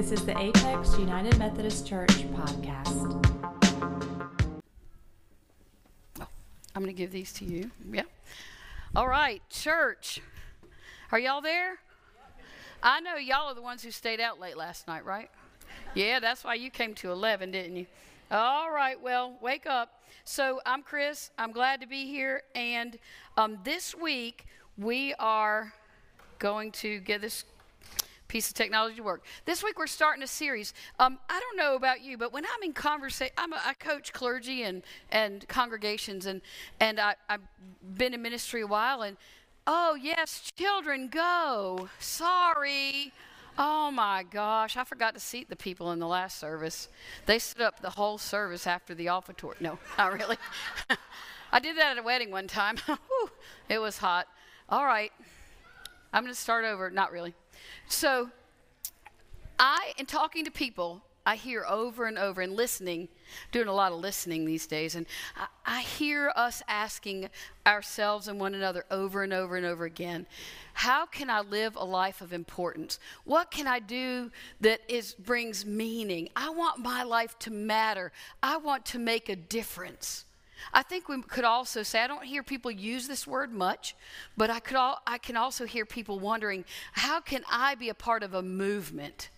This is the Apex United Methodist Church podcast. I'm going to give these to you. Yeah. All right, church. Are y'all there? I know y'all are the ones who stayed out late last night, right? Yeah, that's why you came to 11, didn't you? All right, well, wake up. So I'm Chris. I'm glad to be here. And um, this week, we are going to get this piece of technology to work. This week we're starting a series. Um, I don't know about you, but when I'm in conversation, I coach clergy and, and congregations, and, and I, I've been in ministry a while, and oh, yes, children, go. Sorry. Oh my gosh, I forgot to seat the people in the last service. They stood up the whole service after the offertory. No, not really. I did that at a wedding one time. it was hot. All right, I'm going to start over. Not really. So, I, in talking to people, I hear over and over and listening, doing a lot of listening these days, and I, I, hear us asking ourselves and one another over and over and over again, how can I live a life of importance? What can I do that is brings meaning? I want my life to matter. I want to make a difference. I think we could also say, I don't hear people use this word much, but I, could all, I can also hear people wondering, how can I be a part of a movement?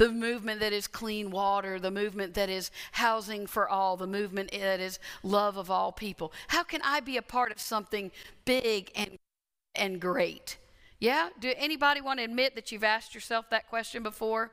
the movement that is clean water, the movement that is housing for all, the movement that is love of all people. How can I be a part of something big and, and great? Yeah? Do anybody want to admit that you've asked yourself that question before?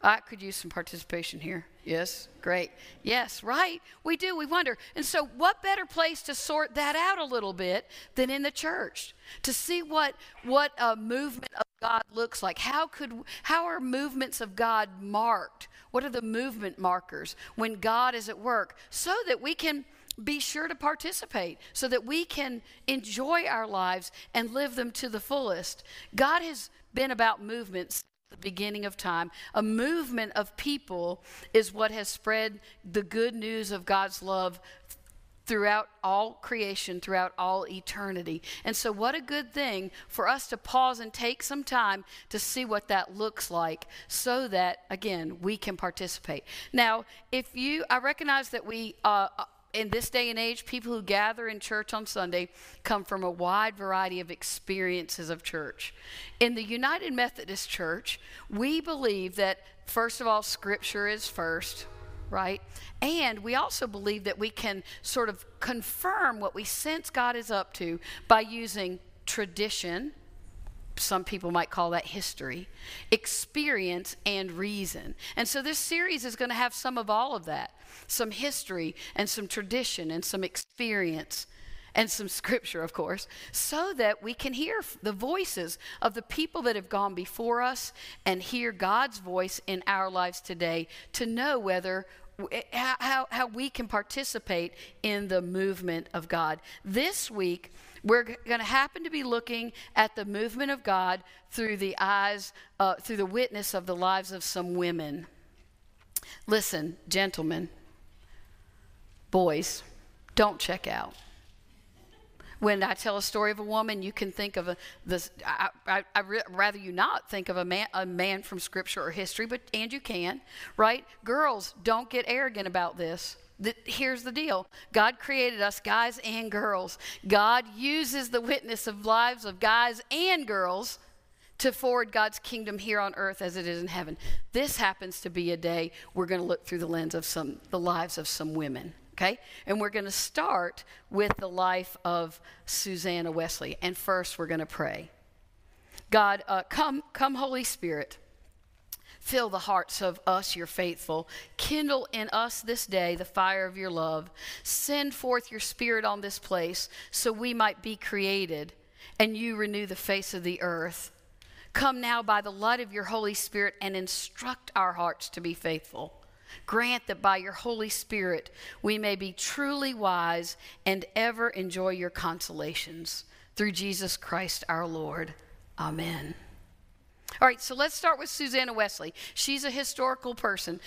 I could use some participation here. Yes, great. Yes, right. We do. We wonder. And so, what better place to sort that out a little bit than in the church to see what what a movement of God looks like? How could how are movements of God marked? What are the movement markers when God is at work, so that we can be sure to participate so that we can enjoy our lives and live them to the fullest. God has been about movements the beginning of time. A movement of people is what has spread the good news of God's love throughout all creation, throughout all eternity. And so, what a good thing for us to pause and take some time to see what that looks like so that, again, we can participate. Now, if you, I recognize that we, uh, in this day and age, people who gather in church on Sunday come from a wide variety of experiences of church. In the United Methodist Church, we believe that, first of all, Scripture is first, right? And we also believe that we can sort of confirm what we sense God is up to by using tradition some people might call that history, experience, and reason. And so this series is going to have some of all of that some history, and some tradition, and some experience. And some scripture, of course, so that we can hear the voices of the people that have gone before us and hear God's voice in our lives today to know whether eh, how, how we can participate in the movement of God. This week, we're going to happen to be looking at the movement of God through the eyes, uh, through the witness of the lives of some women. Listen, gentlemen, boys, don't check out. When I tell a story of a woman, you can think of a this. I, I, I rather you not think of a man, a man from Scripture or history, but and you can, right? Girls, don't get arrogant about this the, here's the deal God created us, guys and girls. God uses the witness of lives of guys and girls to forward God's kingdom here on earth as it is in heaven. This happens to be a day we're going to look through the lens of some the lives of some women, okay? And we're going to start with the life of Susanna Wesley. And first we're going to pray. God, uh, come come Holy Spirit. Fill the hearts of us, your faithful. Kindle in us this day the fire of your love. Send forth your spirit on this place so we might be created and you renew the face of the earth. Come now by the light of your Holy Spirit and instruct our hearts to be faithful. Grant that by your Holy Spirit we may be truly wise and ever enjoy your consolations. Through Jesus Christ our Lord. Amen. All right, so let's start with Susanna Wesley. She's a historical person.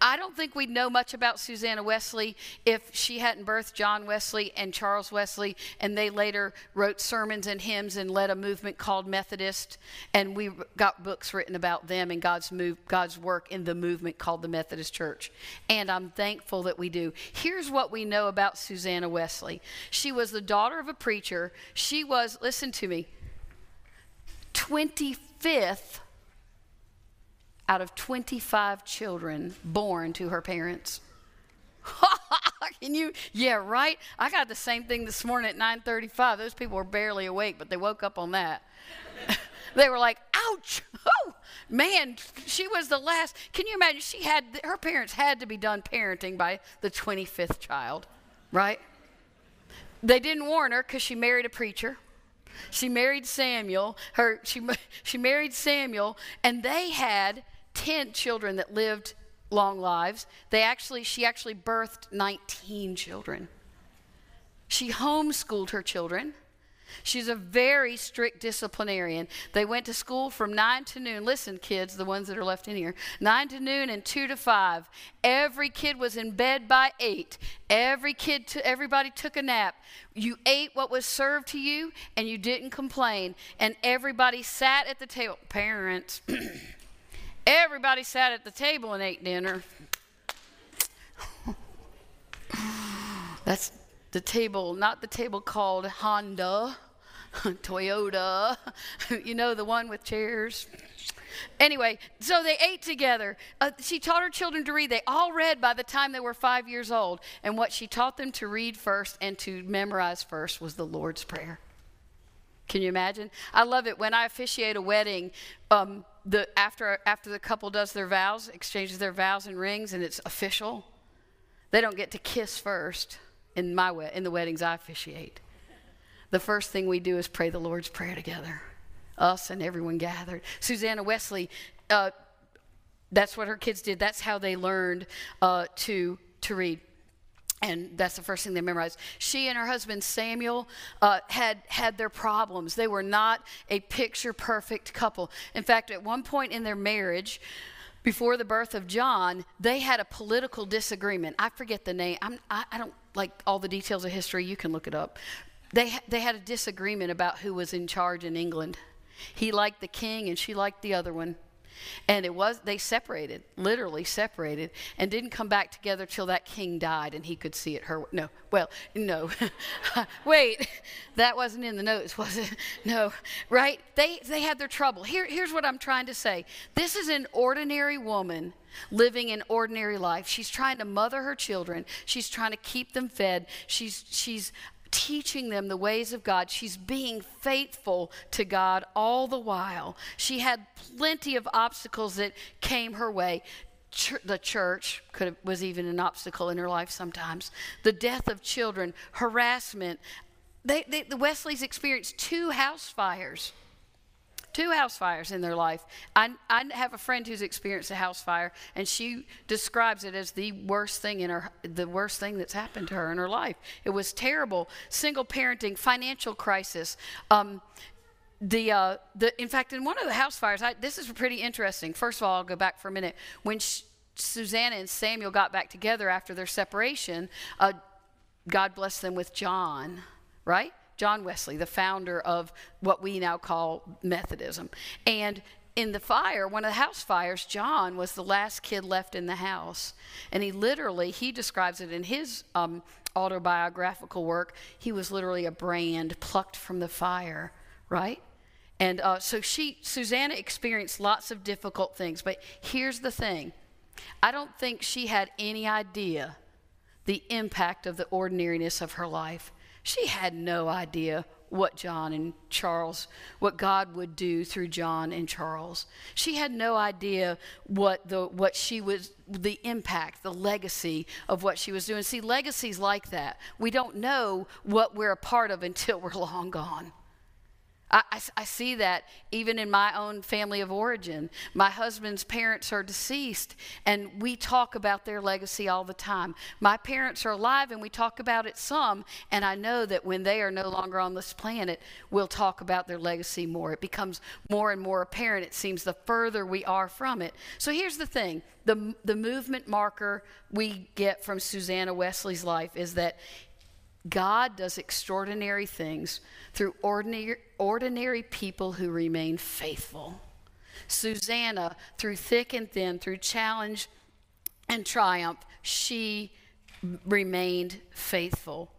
I don't think we'd know much about Susanna Wesley if she hadn't birthed John Wesley and Charles Wesley, and they later wrote sermons and hymns and led a movement called Methodist, and we got books written about them and God's move, God's work in the movement called the Methodist Church. And I'm thankful that we do. Here's what we know about Susanna Wesley. She was the daughter of a preacher. She was, listen to me, 25th out of 25 children born to her parents. Can you? Yeah, right. I got the same thing this morning at 9:35. Those people were barely awake, but they woke up on that. they were like, "Ouch! Oh, man, she was the last." Can you imagine? She had her parents had to be done parenting by the 25th child, right? They didn't warn her because she married a preacher. She married Samuel. Her she she married Samuel, and they had 10 children that lived long lives. They actually, she actually birthed 19 children. She homeschooled her children. She's a very strict disciplinarian. They went to school from 9 to noon. Listen, kids, the ones that are left in here 9 to noon and 2 to 5. Every kid was in bed by 8. Every kid, t- everybody took a nap. You ate what was served to you and you didn't complain. And everybody sat at the table. Parents. Everybody sat at the table and ate dinner. That's the table, not the table called Honda, Toyota, you know, the one with chairs. Anyway, so they ate together. Uh, she taught her children to read. They all read by the time they were five years old. And what she taught them to read first and to memorize first was the Lord's Prayer. Can you imagine? I love it when I officiate a wedding. Um, the after after the couple does their vows, exchanges their vows and rings, and it's official. They don't get to kiss first in my in the weddings I officiate. The first thing we do is pray the Lord's prayer together, us and everyone gathered. Susanna Wesley, uh, that's what her kids did. That's how they learned uh, to to read and that's the first thing they memorized. She and her husband Samuel uh, had had their problems. They were not a picture perfect couple. In fact, at one point in their marriage, before the birth of John, they had a political disagreement. I forget the name. I'm, I, I don't like all the details of history. You can look it up. They they had a disagreement about who was in charge in England. He liked the king, and she liked the other one. And it was, they separated, literally separated, and didn't come back together till that king died and he could see it her. No, well, no. Wait, that wasn't in the notes, was it? No, right? They, they had their trouble. Here, here's what I'm trying to say this is an ordinary woman living an ordinary life. She's trying to mother her children. She's trying to keep them fed. She's she's teaching them the ways of God. She's being faithful to God all the while. She had plenty of obstacles that came her way. Ch- the church have, was even an obstacle in her life sometimes. The death of children, harassment. They, they, the Wesleys experienced two house fires two house fires in their life. I, I have a friend who's experienced a house fire, and she describes it as the worst thing in her, the worst thing that's happened to her in her life. It was terrible. Single parenting, financial crisis. Um, the, uh, the, in fact, in one of the house fires, I, this is pretty interesting. First of all, I'll go back for a minute. When she, Susanna and Samuel got back together after their separation, uh, God blessed them with John, right? John Wesley, the founder of what we now call Methodism. And in the fire, one of the house fires, John was the last kid left in the house. And he literally, he describes it in his um, autobiographical work, he was literally a brand plucked from the fire, right? And uh, so she, Susanna experienced lots of difficult things. But here's the thing I don't think she had any idea the impact of the ordinariness of her life. She had no idea what John and Charles, what God would do through John and Charles. She had no idea what the what she was the impact, the legacy of what she was doing. See, legacies like that. We don't know what we're a part of until we're long gone. I, I, see that even in my own family of origin. My husband's parents are deceased, and we talk about their legacy all the time. My parents are alive, and we talk about it some, and I know that when they are no longer on this planet, we'll talk about their legacy more. It becomes more and more apparent, it seems, the further we are from it. So here's the thing the, the movement marker we get from Susanna Wesley's life is that God does extraordinary things through ordinary, ordinary people who remain faithful. Susanna, through thick and thin, through challenge and triumph, she remained faithful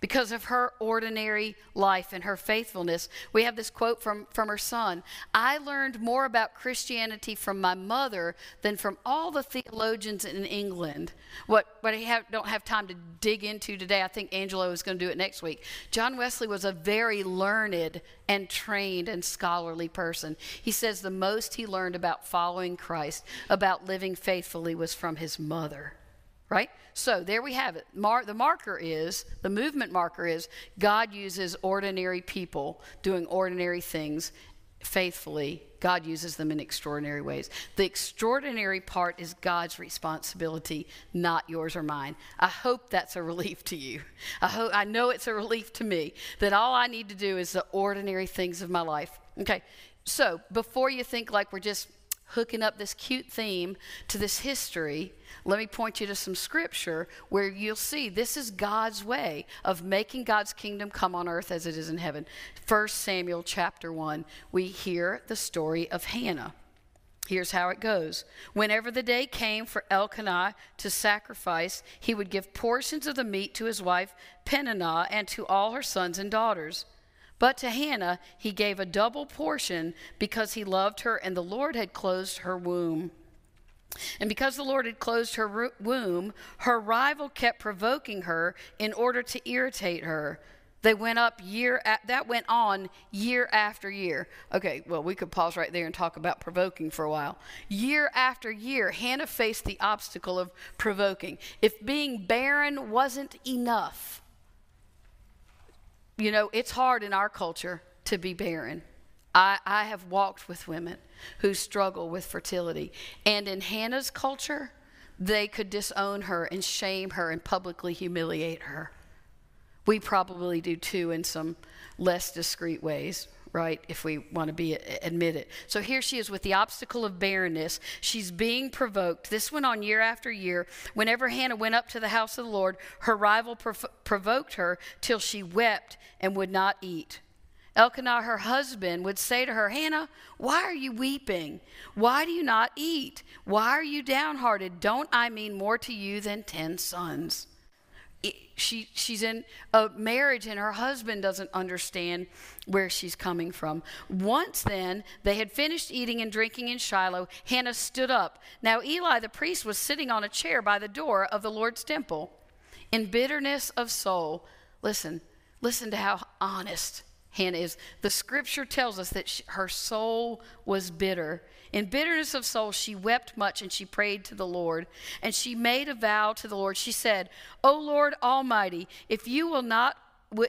because of her ordinary life and her faithfulness. We have this quote from, from her son I learned more about Christianity from my mother than from all the theologians in England. What, what I have, don't have time to dig into today, I think Angelo is going to do it next week. John Wesley was a very learned and trained and scholarly person. He says the most he learned about following Christ, about living faithfully, was from his mother right? So there we have it. Mar- the marker is, the movement marker is, God uses ordinary people doing ordinary things faithfully. God uses them in extraordinary ways. The extraordinary part is God's responsibility, not yours or mine. I hope that's a relief to you. I hope I know it's a relief to me that all I need to do is the ordinary things of my life. Okay. So, before you think like we're just hooking up this cute theme to this history, let me point you to some scripture where you'll see this is God's way of making God's kingdom come on earth as it is in heaven. 1 Samuel chapter 1, we hear the story of Hannah. Here's how it goes. Whenever the day came for Elkanah to sacrifice, he would give portions of the meat to his wife Peninnah and to all her sons and daughters. But to Hannah he gave a double portion because he loved her and the Lord had closed her womb. And because the Lord had closed her womb, her rival kept provoking her in order to irritate her. They went up year at, that went on year after year. Okay, well we could pause right there and talk about provoking for a while. Year after year, Hannah faced the obstacle of provoking. If being barren wasn't enough, you know, it's hard in our culture to be barren. I, I have walked with women who struggle with fertility. And in Hannah's culture, they could disown her and shame her and publicly humiliate her. We probably do too in some less discreet ways, right? If we want to be admitted. So here she is with the obstacle of barrenness. She's being provoked. This went on year after year. Whenever Hannah went up to the house of the Lord, her rival prov- provoked her till she wept and would not eat. Elkanah, her husband, would say to her, Hannah, why are you weeping? Why do you not eat? Why are you downhearted? Don't I mean more to you than ten sons? She, she's in a marriage and her husband doesn't understand where she's coming from. Once then, they had finished eating and drinking in Shiloh. Hannah stood up. Now, Eli the priest was sitting on a chair by the door of the Lord's temple. In bitterness of soul, listen, listen to how honest Hannah is. The scripture tells us that she, her soul was bitter. In bitterness of soul, she wept much and she prayed to the Lord. And she made a vow to the Lord. She said, O Lord Almighty, if you will not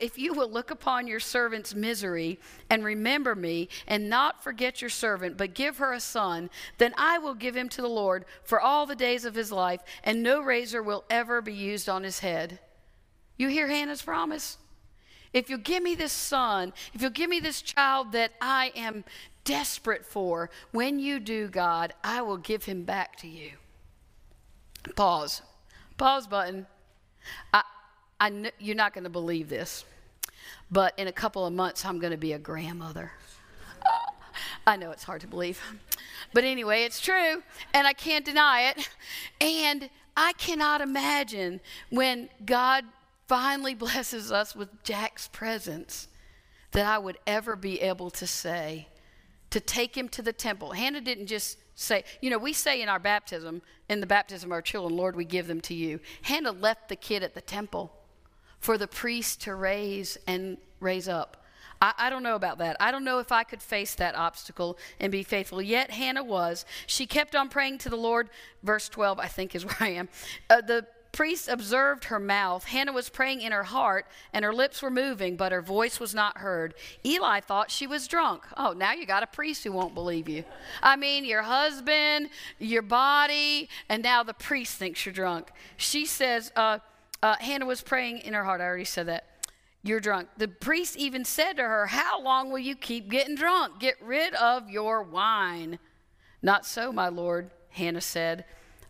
if you will look upon your servant's misery and remember me and not forget your servant, but give her a son, then I will give him to the Lord for all the days of his life, and no razor will ever be used on his head. You hear Hannah's promise? If you'll give me this son, if you'll give me this child that I am desperate for, when you do, God, I will give him back to you. Pause. Pause button. I, I kn- you're not going to believe this, but in a couple of months, I'm going to be a grandmother. I know it's hard to believe. But anyway, it's true, and I can't deny it. And I cannot imagine when God finally blesses us with Jack's presence, that I would ever be able to say, to take him to the temple. Hannah didn't just say, you know, we say in our baptism, in the baptism of our children, Lord, we give them to you. Hannah left the kid at the temple for the priest to raise and raise up. I, I, don't know about that. I don't know if I could face that obstacle and be faithful. Yet Hannah was. She kept on praying to the Lord. Verse 12, I think, is where I am. Uh, the priest observed her mouth. Hannah was praying in her heart, and her lips were moving, but her voice was not heard. Eli thought she was drunk. Oh, now you got a priest who won't believe you. I mean, your husband, your body, and now the priest thinks you're drunk. She says, uh, uh, Hannah was praying in her heart. I already said that. You're drunk. The priest even said to her, How long will you keep getting drunk? Get rid of your wine. Not so, my lord, Hannah said.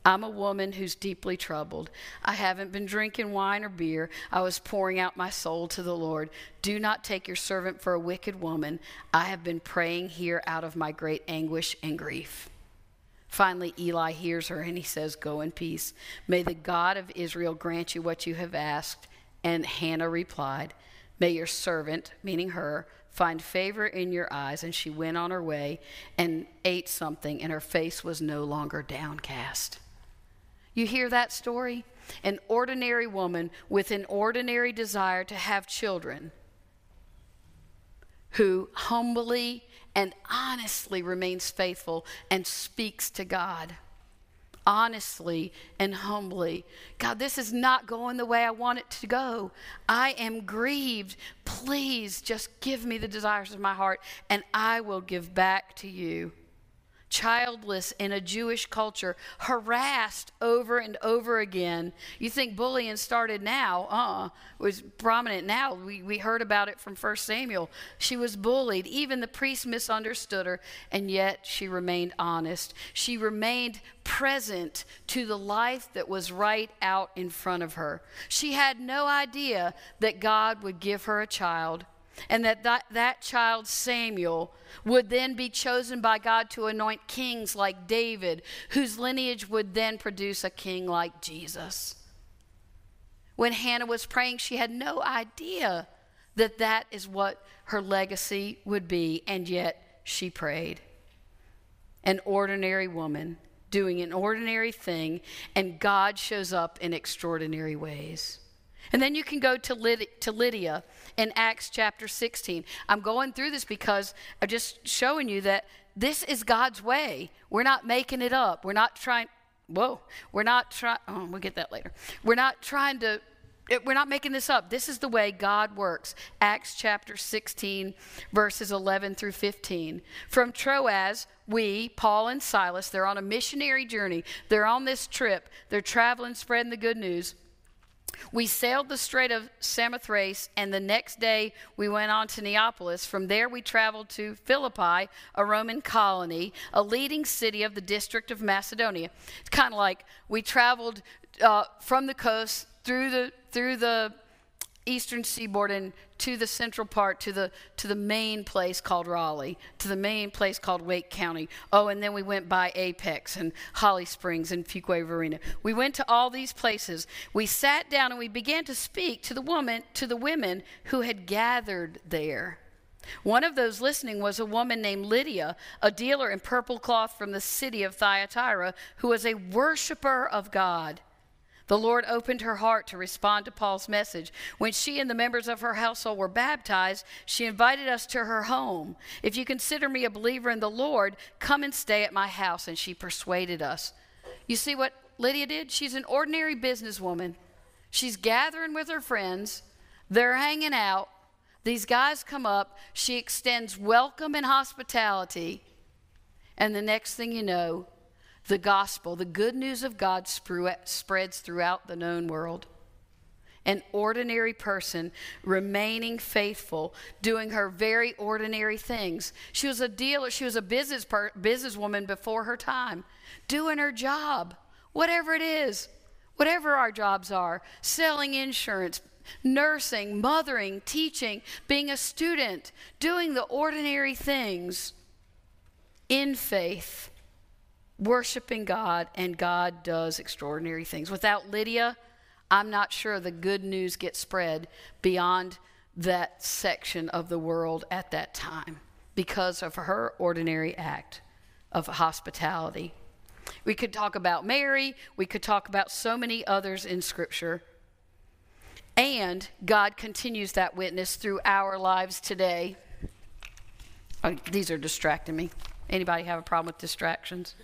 I'm a woman who's deeply troubled. I haven't been drinking wine or beer. I was pouring out my soul to the Lord. Do not take your servant for a wicked woman. I have been praying here out of my great anguish and grief. Finally, Eli hears her and he says, Go in peace. May the God of Israel grant you what you have asked. And Hannah replied, May your servant, meaning her, find favor in your eyes. And she went on her way and ate something, and her face was no longer downcast. You hear that story? An ordinary woman with an ordinary desire to have children who humbly and honestly remains faithful and speaks to God. Honestly and humbly. God, this is not going the way I want it to go. I am grieved. Please just give me the desires of my heart, and I will give back to you childless in a Jewish culture, harassed over and over again. You think bullying started now? Uh, was prominent now. We, we heard about it from 1 Samuel. She was bullied. Even the priest misunderstood her, and yet she remained honest. She remained present to the life that was right out in front of her. She had no idea that God would give her a child and that, that that child Samuel would then be chosen by God to anoint kings like David, whose lineage would then produce a king like Jesus. When Hannah was praying, she had no idea that that is what her legacy would be, and yet she prayed. An ordinary woman doing an ordinary thing, and God shows up in extraordinary ways. And then you can go to, to Lydia in Acts chapter 16. I'm going through this because I'm just showing you that this is God's way. We're not making it up. We're not trying, whoa, we're not trying, oh, we'll get that later. We're not trying to, we're not making this up. This is the way God works. Acts chapter 16, verses 11 through 15. From Troas, we, Paul and Silas, they're on a missionary journey. They're on this trip. They're traveling, spreading the good news. We sailed the Strait of Samothrace, and the next day we went on to Neapolis. From there, we traveled to Philippi, a Roman colony, a leading city of the district of Macedonia. It's kind of like we traveled uh, from the coast through the through the eastern seaboard and to the central part to the to the main place called Raleigh, to the main place called Wake County. Oh, and then we went by Apex and Holly Springs and Fuquay-Varina. We went to all these places. We sat down and we began to speak to the woman to the women who had gathered there. One of those listening was a woman named Lydia, a dealer in purple cloth from the city of Thyatira, who was a worshiper of God. The Lord opened her heart to respond to Paul's message. When she and the members of her household were baptized, she invited us to her home. If you consider me a believer in the Lord, come and stay at my house. And she persuaded us. You see what Lydia did? She's an ordinary businesswoman. She's gathering with her friends, they're hanging out. These guys come up. She extends welcome and hospitality. And the next thing you know, the gospel, the good news of God, spreads throughout the known world. An ordinary person remaining faithful, doing her very ordinary things. She was a dealer, she was a business per, businesswoman before her time, doing her job, whatever it is, whatever our jobs are, selling insurance, nursing, mothering, teaching, being a student, doing the ordinary things in faith worshiping God, and God does extraordinary things. Without Lydia, I'm not sure the good news gets spread beyond that section of the world at that time because of her ordinary act of hospitality. We could talk about Mary, we could talk about so many others in Scripture. And God continues that witness through our lives today. Oh, these are distracting me. Anybody have a problem with distractions?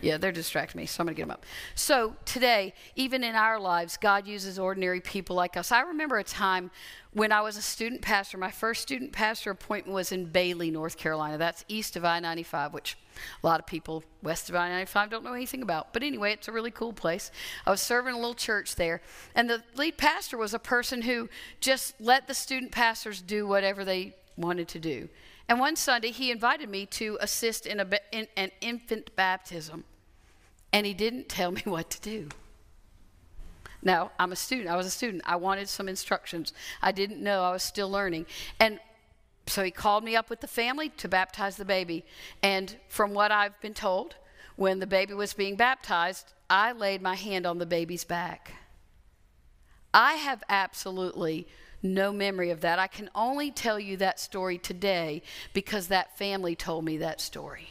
Yeah, they're distracting me, so I'm going to get them up. So today, even in our lives, God uses ordinary people like us. I remember a time when I was a student pastor. My first student pastor appointment was in Bailey, North Carolina. That's east of I 95, which a lot of people west of I 95 don't know anything about. But anyway, it's a really cool place. I was serving a little church there, and the lead pastor was a person who just let the student pastors do whatever they wanted to do. And one Sunday, he invited me to assist in, a, in an infant baptism. And he didn't tell me what to do. Now, I'm a student. I was a student. I wanted some instructions. I didn't know. I was still learning. And so he called me up with the family to baptize the baby. And from what I've been told, when the baby was being baptized, I laid my hand on the baby's back. I have absolutely no memory of that. I can only tell you that story today because that family told me that story.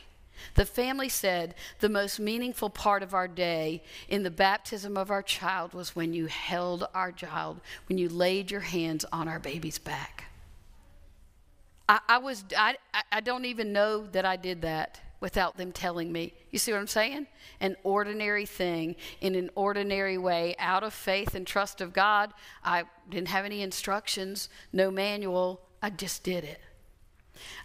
The family said the most meaningful part of our day in the baptism of our child was when you held our child, when you laid your hands on our baby's back. I, I was, I, I don't even know that I did that without them telling me. You see what I'm saying? An ordinary thing in an ordinary way, out of faith and trust of God. I didn't have any instructions, no manual. I just did it.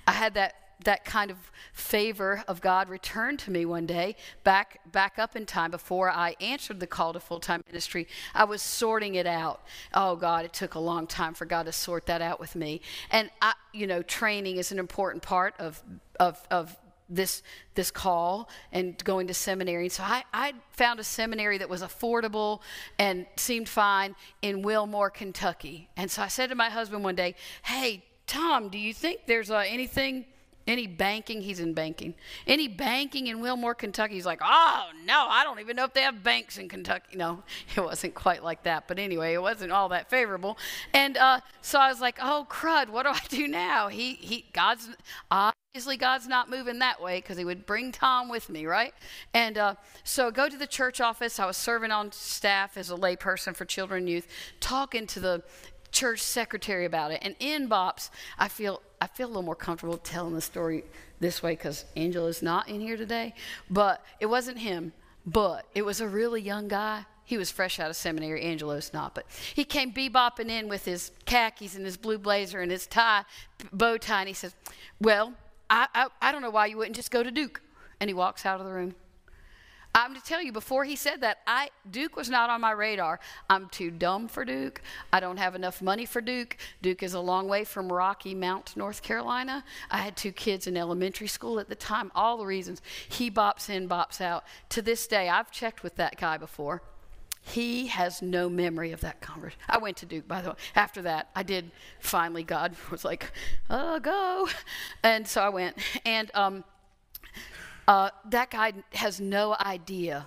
I had that that kind of favor of God returned to me one day, back back up in time before I answered the call to full time ministry. I was sorting it out. Oh God, it took a long time for God to sort that out with me. And I, you know, training is an important part of of of this this call and going to seminary. And So I, I found a seminary that was affordable and seemed fine in Wilmore, Kentucky. And so I said to my husband one day, "Hey, Tom, do you think there's uh, anything?" Any banking, he's in banking. Any banking in Wilmore, Kentucky, he's like, oh, no, I don't even know if they have banks in Kentucky. No, it wasn't quite like that. But anyway, it wasn't all that favorable. And uh, so I was like, oh, crud, what do I do now? He, he, God's, obviously God's not moving that way because he would bring Tom with me, right? And uh, so go to the church office. I was serving on staff as a layperson for children and youth, talking to the church secretary about it. And in BOPS, I feel I feel a little more comfortable telling the story this way because Angelo's not in here today. But it wasn't him. But it was a really young guy. He was fresh out of seminary. Angelo's not. But he came bebopping in with his khakis and his blue blazer and his tie, bow tie. And he says, Well, I, I, I don't know why you wouldn't just go to Duke. And he walks out of the room. I'm to tell you, before he said that, I Duke was not on my radar. I'm too dumb for Duke. I don't have enough money for Duke. Duke is a long way from Rocky Mount, North Carolina. I had two kids in elementary school at the time. All the reasons. He bops in, bops out. To this day, I've checked with that guy before. He has no memory of that conversation. I went to Duke, by the way. After that, I did finally, God was like, oh, go. And so I went. And, um, uh, that guy has no idea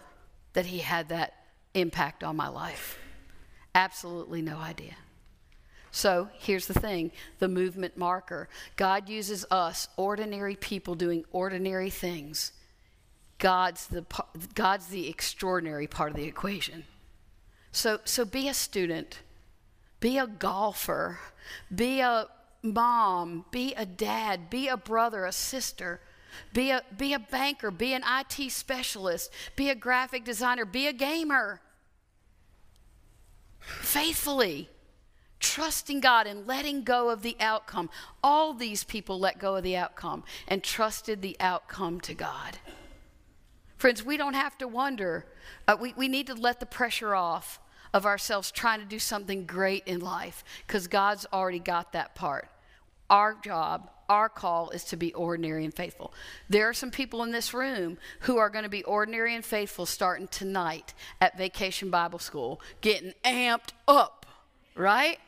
that he had that impact on my life. Absolutely no idea. So here's the thing the movement marker. God uses us, ordinary people doing ordinary things. God's the, God's the extraordinary part of the equation. So, so be a student, be a golfer, be a mom, be a dad, be a brother, a sister be a, be a banker, be an IT specialist, be a graphic designer, be a gamer. Faithfully, trusting God and letting go of the outcome. All these people let go of the outcome and trusted the outcome to God. Friends, we don't have to wonder. Uh, we, we need to let the pressure off of ourselves trying to do something great in life because God's already got that part. Our job our call is to be ordinary and faithful. There are some people in this room who are going to be ordinary and faithful starting tonight at Vacation Bible School, getting amped up, right?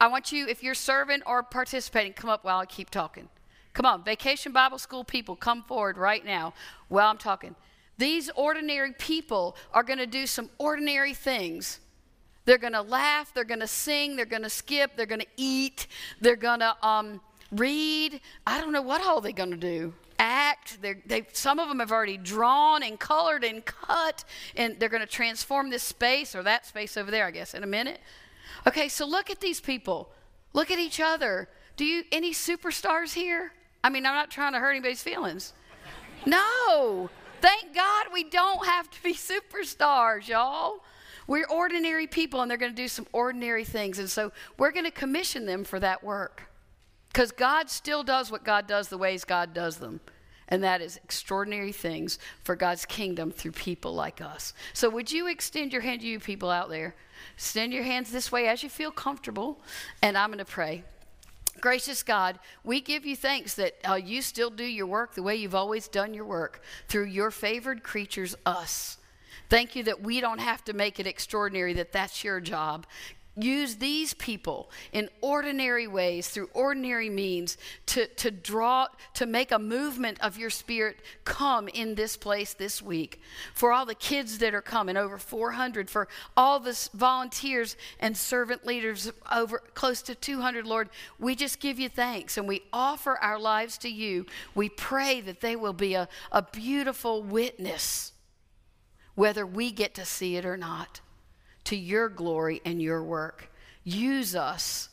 I want you, if you're serving or participating, come up while I keep talking. Come on, Vacation Bible School people, come forward right now while I'm talking. These ordinary people are going to do some ordinary things. They're going to laugh, they're going to sing, they're going to skip, they're going to eat, they're going to um, read. I don't know what all they're going to do. Act. They, some of them have already drawn and colored and cut, and they're going to transform this space or that space over there, I guess, in a minute. Okay, so look at these people. Look at each other. Do you any superstars here? I mean, I'm not trying to hurt anybody's feelings. No. Thank God we don't have to be superstars, y'all. We're ordinary people and they're going to do some ordinary things. And so we're going to commission them for that work. Because God still does what God does the ways God does them. And that is extraordinary things for God's kingdom through people like us. So, would you extend your hand to you people out there? Extend your hands this way as you feel comfortable. And I'm going to pray. Gracious God, we give you thanks that uh, you still do your work the way you've always done your work through your favored creatures, us. Thank you that we don't have to make it extraordinary, that that's your job. Use these people in ordinary ways, through ordinary means, to, to draw, to make a movement of your spirit come in this place this week. For all the kids that are coming, over 400, for all the volunteers and servant leaders, over close to 200, Lord, we just give you thanks and we offer our lives to you. We pray that they will be a, a beautiful witness whether we get to see it or not, to your glory and your work. Use us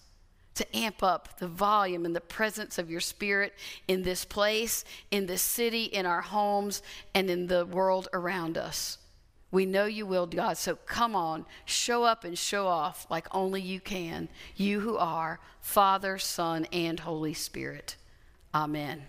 to amp up the volume and the presence of your spirit in this place, in this city, in our homes, and in the world around us. We know you will, God. So come on, show up and show off like only you can. You who are Father, Son, and Holy Spirit. Amen.